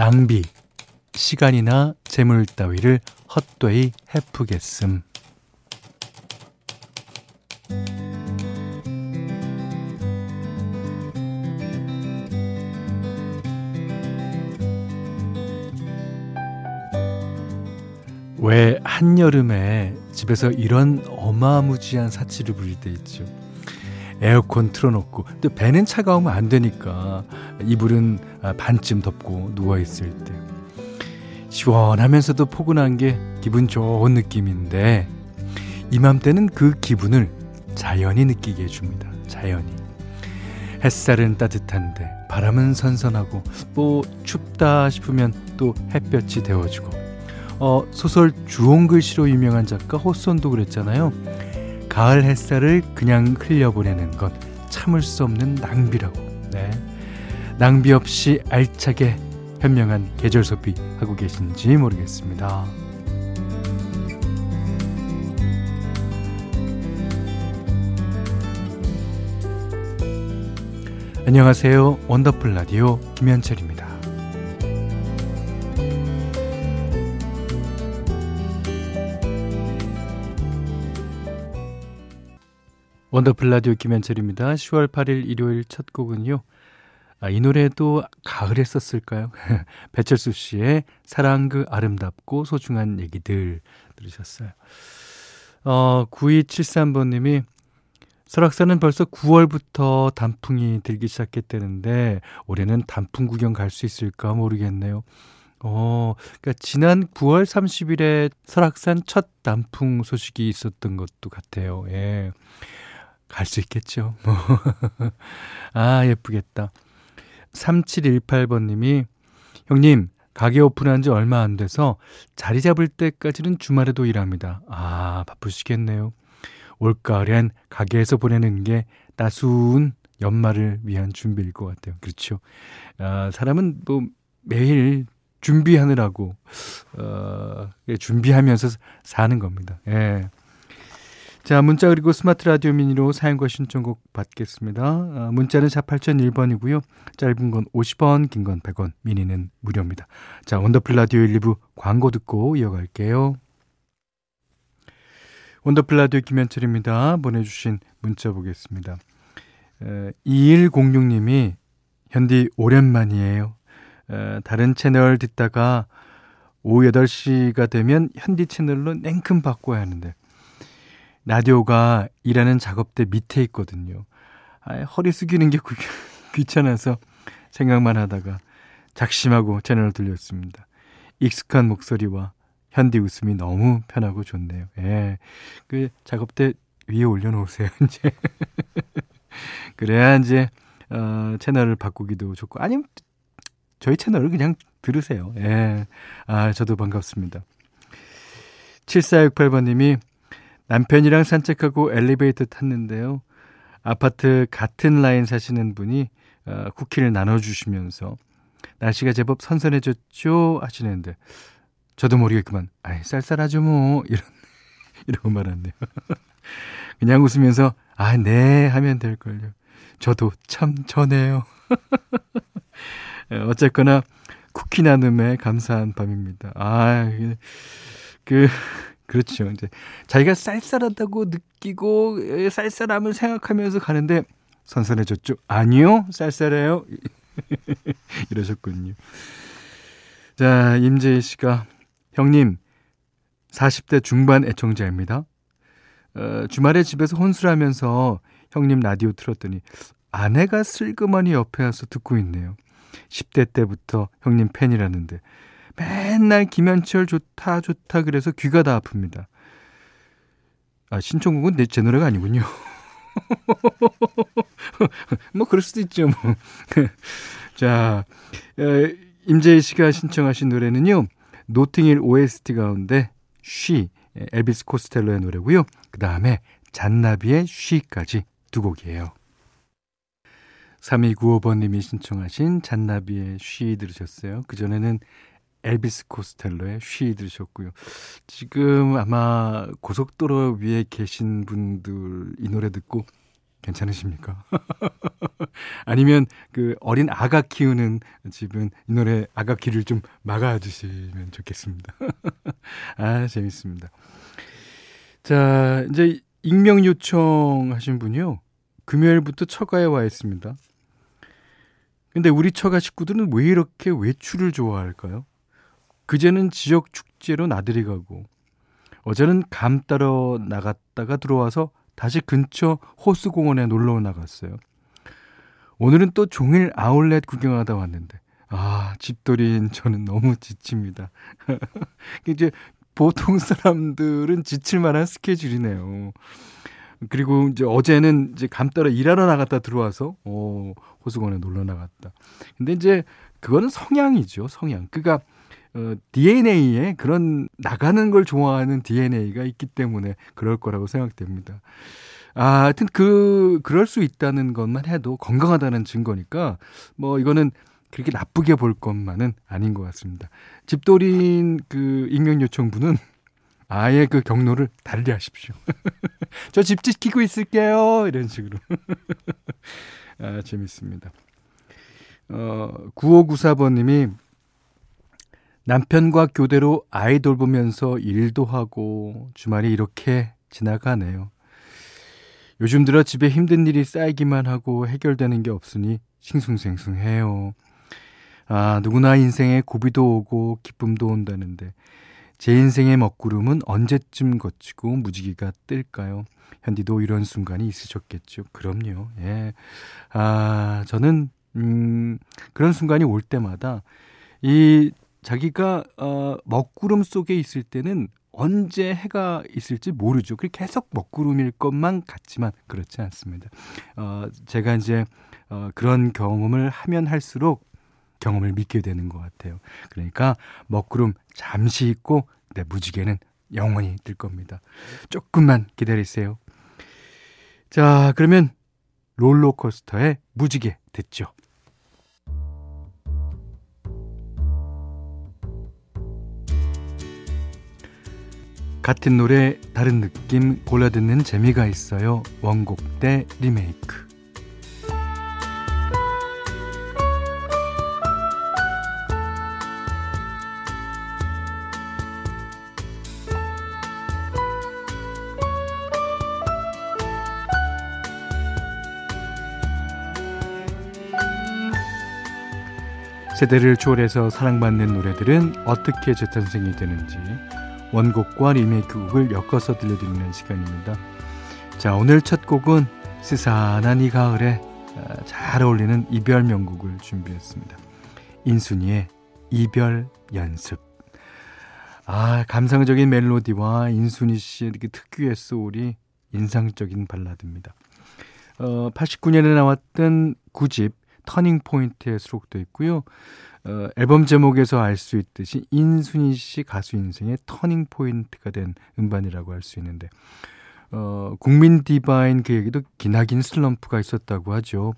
낭비, 시간이나 재물 따위를 헛되이 해프겠음. 왜 한여름에 집에서 이런 어마무지한 사치를 부릴 때 있죠. 에어컨 틀어놓고 또 배는 차가우면 안 되니까 이불은 반쯤 덮고 누워 있을 때 시원하면서도 포근한 게 기분 좋은 느낌인데 이맘때는 그 기분을 자연이 느끼게 해줍니다. 자연이 햇살은 따뜻한데 바람은 선선하고 뭐 춥다 싶으면 또 햇볕이 데워주고 어, 소설 주홍글씨로 유명한 작가 호손도 그랬잖아요. 가을 햇살을 그냥 흘려보내는 것 참을 수 없는 낭비라고. 네. 낭비 없이 알차게 현명한 계절 소비 하고 계신지 모르겠습니다. 안녕하세요. 원더풀 라디오 김현철입니다. 원더풀 라디오 김현철입니다. 10월 8일 일요일 첫 곡은요. 아, 이 노래도 가을에 썼을까요? 배철수 씨의 사랑 그 아름답고 소중한 얘기들 들으셨어요. 어, 9273번님이 설악산은 벌써 9월부터 단풍이 들기 시작했다는데 올해는 단풍 구경 갈 수 있을까 모르겠네요. 어, 그러니까 지난 9월 30일에 설악산 첫 단풍 소식이 있었던 것도 같아요. 예. 갈 수 있겠죠. 뭐. 아, 예쁘겠다. 3718번님이, 형님, 가게 오픈한 지 얼마 안 돼서 자리 잡을 때까지는 주말에도 일합니다. 아, 바쁘시겠네요. 올가을엔 가게에서 보내는 게 따스운 연말을 위한 준비일 것 같아요. 그렇죠. 아, 사람은 뭐 매일 준비하느라고, 어, 준비하면서 사는 겁니다. 예. 자, 문자 그리고 스마트 라디오 미니로 사연과 신청곡 받겠습니다. 아, 문자는 4 8001번이고요. 짧은 건 50원, 긴 건 100원, 미니는 무료입니다. 자, 원더풀 라디오 1, 2부 광고 듣고 이어갈게요. 원더풀 라디오 김현철입니다. 보내주신 문자 보겠습니다. 에, 2106님이 현디 오랜만이에요. 에, 다른 채널 듣다가 오후 8시가 되면 현디 채널로 냉큼 바꿔야 하는데 라디오가 일하는 작업대 밑에 있거든요. 아, 허리 숙이는 게 귀찮아서 생각만 하다가 작심하고 채널을 돌렸습니다. 익숙한 목소리와 현디 웃음이 너무 편하고 좋네요. 예. 그 작업대 위에 올려놓으세요, 이제. 그래야 이제, 어, 채널을 바꾸기도 좋고, 아니면 저희 채널을 그냥 들으세요. 예. 아, 저도 반갑습니다. 7468번님이 남편이랑 산책하고 엘리베이터 탔는데요. 아파트 같은 라인 사시는 분이 어, 쿠키를 나눠주시면서 날씨가 제법 선선해졌죠 하시는데 저도 모르게 그만 아이 쌀쌀하죠 뭐 이런 이러고 말았네요. 그냥 웃으면서 아 네 하면 될 걸요. 저도 참 전해요. 어쨌거나 쿠키 나눔에 감사한 밤입니다. 아, 그 그 렇죠. 이제 자기가 쌀쌀하다고 느끼고 쌀쌀함을 생각하면서 가는데 선선해졌죠. 아니요, 쌀쌀해요. 이러셨군요. 자, 임재희 씨가 형님 40대 중반 애청자입니다. 어, 주말에 집에서 혼술하면서 형님 라디오 틀었더니 아내가 슬그머니 옆에 와서 듣고 있네요. 10대 때부터 형님 팬이라는데 맨날 김현철 좋다 좋다 그래서 귀가 다 아픕니다. 아 신청곡은 내 제 노래가 아니군요. 뭐 그럴 수도 있죠. 뭐. 자 임재희 씨가 신청하신 노래는요. 노팅힐 OST 가운데 쉬 엘비스 코스텔로의 노래고요. 그 다음에 잔나비의 쉬까지 두 곡이에요. 3295번님이 신청하신 잔나비의 쉬 들으셨어요. 그전에는 엘비스 코스텔로의 쉬 들으셨고요. 지금 아마 고속도로 위에 계신 분들 이 노래 듣고 괜찮으십니까? 아니면 그 어린 아가 키우는 집은 이 노래 아가 키를 좀 막아주시면 좋겠습니다. 아, 재밌습니다. 자, 이제 익명 요청하신 분이요. 금요일부터 처가에 와 있습니다. 근데 우리 처가 식구들은 왜 이렇게 외출을 좋아할까요? 그제는 지역 축제로 나들이 가고 어제는 감 따러 나갔다가 들어와서 다시 근처 호수공원에 놀러 나갔어요. 오늘은 또 종일 아울렛 구경하다 왔는데 아 집돌이인 저는 너무 지칩니다. 이제 보통 사람들은 지칠 만한 스케줄이네요. 그리고 이제 어제는 이제 감 따러 일하러 나갔다 들어와서 어 호수공원에 놀러 나갔다. 근데 이제 그거는 성향이죠, 성향. 그니까 어, DNA에 그런 나가는 걸 좋아하는 DNA가 있기 때문에 그럴 거라고 생각됩니다. 아, 하여튼 그, 그럴 수 있다는 것만 해도 건강하다는 증거니까 뭐 이거는 그렇게 나쁘게 볼 것만은 아닌 것 같습니다. 집돌이인 그 익명 요청분은 아예 그 경로를 달리 하십시오. 저 집 지키고 있을게요. 이런 식으로. 아, 재밌습니다. 어, 9594번님이 남편과 교대로 아이 돌보면서 일도 하고 주말이 이렇게 지나가네요. 요즘 들어 집에 힘든 일이 쌓이기만 하고 해결되는 게 없으니 싱숭생숭해요. 아, 누구나 인생에 고비도 오고 기쁨도 온다는데 제 인생의 먹구름은 언제쯤 거치고 무지개가 뜰까요? 현디도 이런 순간이 있으셨겠죠. 그럼요. 예. 아, 저는 음, 그런 순간이 올 때마다 이 자기가 어, 먹구름 속에 있을 때는 언제 해가 있을지 모르죠. 그 계속 먹구름일 것만 같지만 그렇지 않습니다. 어, 제가 이제 어, 그런 경험을 하면 할수록 경험을 믿게 되는 것 같아요. 그러니까 먹구름 잠시 있고 내 무지개는 영원히 뜰 겁니다. 조금만 기다리세요. 자, 그러면 롤러코스터의 무지개 듣죠. 같은 노래 다른 느낌 골라 듣는 재미가 있어요. 원곡 대 리메이크. 세대를 초월해서 사랑받는 노래들은 어떻게 재탄생이 되는지 원곡과 리메이크 곡을 엮어서 들려드리는 시간입니다. 자, 오늘 첫 곡은 스산한 이 가을에 아, 잘 어울리는 이별 명곡을 준비했습니다. 인순이의 이별 연습. 아, 감상적인 멜로디와 인순이 씨의 그 특유의 소울이 인상적인 발라드입니다. 어, 89년에 나왔던 9집 터닝 포인트에 수록되어 있고요. 어, 앨범 제목에서 알 수 있듯이 인순이 씨 가수 인생의 터닝 포인트가 된 음반이라고 할 수 있는데 어, 국민 디바인 그에게도 기나긴 슬럼프가 있었다고 하죠.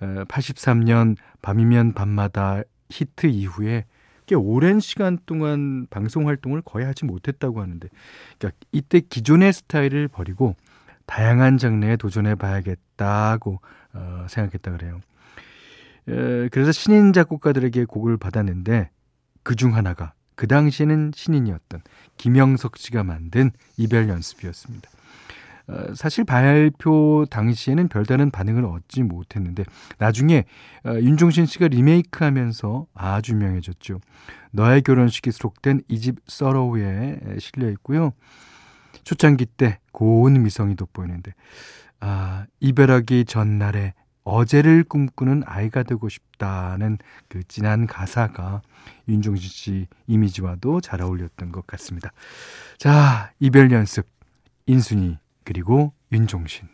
어, 83년 밤이면 밤마다 히트 이후에 꽤 오랜 시간 동안 방송 활동을 거의 하지 못했다고 하는데 그러니까 이때 기존의 스타일을 버리고 다양한 장르에 도전해 봐야겠다고 어, 생각했다 그래요. 그래서 신인 작곡가들에게 곡을 받았는데 그 중 하나가 그 당시에는 신인이었던 김영석 씨가 만든 이별 연습이었습니다. 어, 사실 발표 당시에는 별다른 반응을 얻지 못했는데 나중에 어, 윤종신 씨가 리메이크하면서 아주 유명해졌죠. 너의 결혼식이 수록된 이 집 서러우에 실려 있고요. 초창기 때 고운 미성이 돋보이는데 아 이별하기 전날에 어제를 꿈꾸는 아이가 되고 싶다는 그 진한 가사가 윤종신 씨 이미지와도 잘 어울렸던 것 같습니다. 자, 이별 연습. 인순이 그리고 윤종신.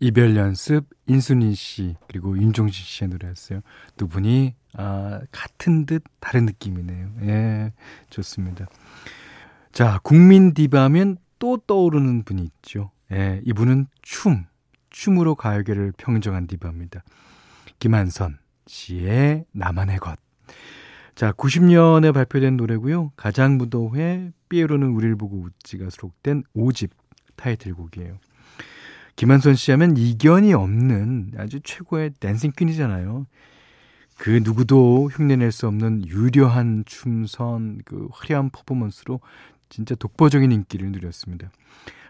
이별 연습 인순이 씨 그리고 윤종신 씨의 노래였어요. 두 분이 아, 같은 듯 다른 느낌이네요. 예, 좋습니다. 자, 국민 디바면 또 떠오르는 분이 있죠. 예, 이분은 춤. 춤으로 가요계를 평정한 디바입니다. 김한선 씨의 나만의 것. 자, 90년에 발표된 노래고요. 가장 무도회 삐에로는 우리를 보고 웃지가 수록된 5집 타이틀곡이에요. 김한선 씨 하면 이견이 없는 아주 최고의 댄싱 퀸이잖아요. 그 누구도 흉내낼 수 없는 유려한 춤선, 그 화려한 퍼포먼스로 진짜 독보적인 인기를 누렸습니다.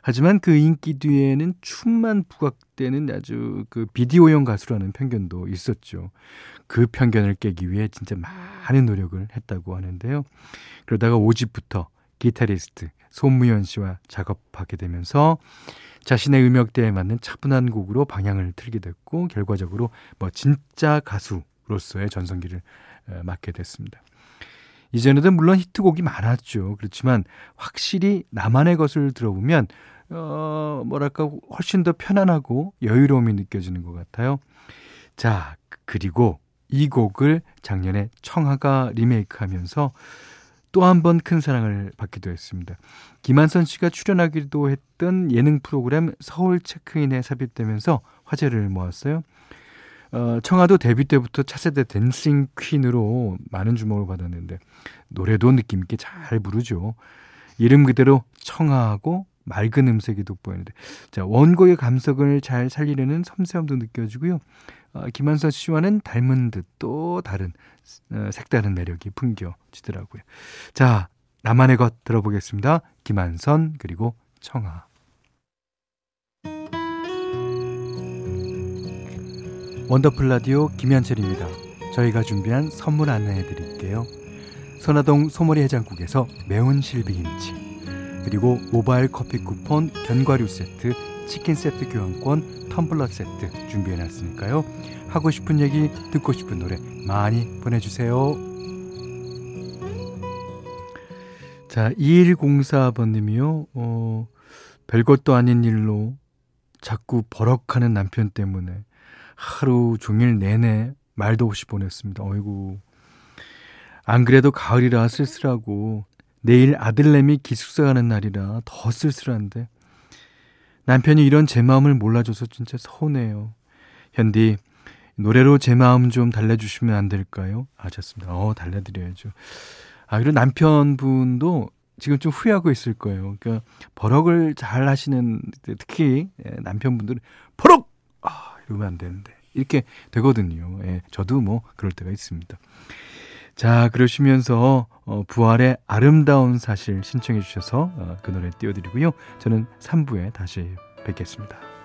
하지만 그 인기 뒤에는 춤만 부각되는 아주 그 비디오용 가수라는 편견도 있었죠. 그 편견을 깨기 위해 진짜 많은 노력을 했다고 하는데요. 그러다가 5집부터 기타리스트 손무현 씨와 작업하게 되면서 자신의 음역대에 맞는 차분한 곡으로 방향을 틀게 됐고 결과적으로 뭐 진짜 가수로서의 전성기를 맞게 됐습니다. 이전에도 물론 히트곡이 많았죠. 그렇지만 확실히 나만의 것을 들어보면 어 뭐랄까 훨씬 더 편안하고 여유로움이 느껴지는 것 같아요. 자 그리고 이 곡을 작년에 청하가 리메이크하면서 또 한 번 큰 사랑을 받기도 했습니다. 김한선 씨가 출연하기도 했던 예능 프로그램 서울 체크인에 삽입되면서 화제를 모았어요. 어, 청아도 데뷔 때부터 차세대 댄싱 퀸으로 많은 주목을 받았는데 노래도 느낌 있게 잘 부르죠. 이름 그대로 청아하고 맑은 음색이 돋보이는데 자 원곡의 감성을 잘 살리려는 섬세함도 느껴지고요. 어, 김한선 씨와는 닮은 듯 또 다른 어, 색다른 매력이 풍겨지더라고요. 자 나만의 것 들어보겠습니다. 김한선 그리고 청아. 원더풀 라디오 김현철입니다. 저희가 준비한 선물 안내해 드릴게요. 선화동 소머리 해장국에서 매운 실비김치 그리고 모바일 커피 쿠폰 견과류 세트 치킨 세트 교환권 텀블러 세트 준비해 놨으니까요. 하고 싶은 얘기 듣고 싶은 노래 많이 보내주세요. 자 2104번님이요. 어, 별것도 아닌 일로 자꾸 버럭하는 남편 때문에 하루 종일 내내 말도 없이 보냈습니다. 어이구. 안 그래도 가을이라 쓸쓸하고 내일 아들내미 기숙사 가는 날이라 더 쓸쓸한데 남편이 이런 제 마음을 몰라줘서 진짜 서운해요. 현디 노래로 제 마음 좀 달래주시면 안 될까요? 아 좋습니다. 어 달래드려야죠. 아 그리고 남편분도 지금 좀 후회하고 있을 거예요. 그러니까 버럭을 잘 하시는 특히 예, 남편분들은 버럭 아 이러면 안 되는데 이렇게 되거든요. 예, 저도 뭐 그럴 때가 있습니다. 자, 그러시면서 어, 부활의 아름다운 사실 신청해 주셔서 어, 그 노래 띄워드리고요. 저는 3부에 다시 뵙겠습니다.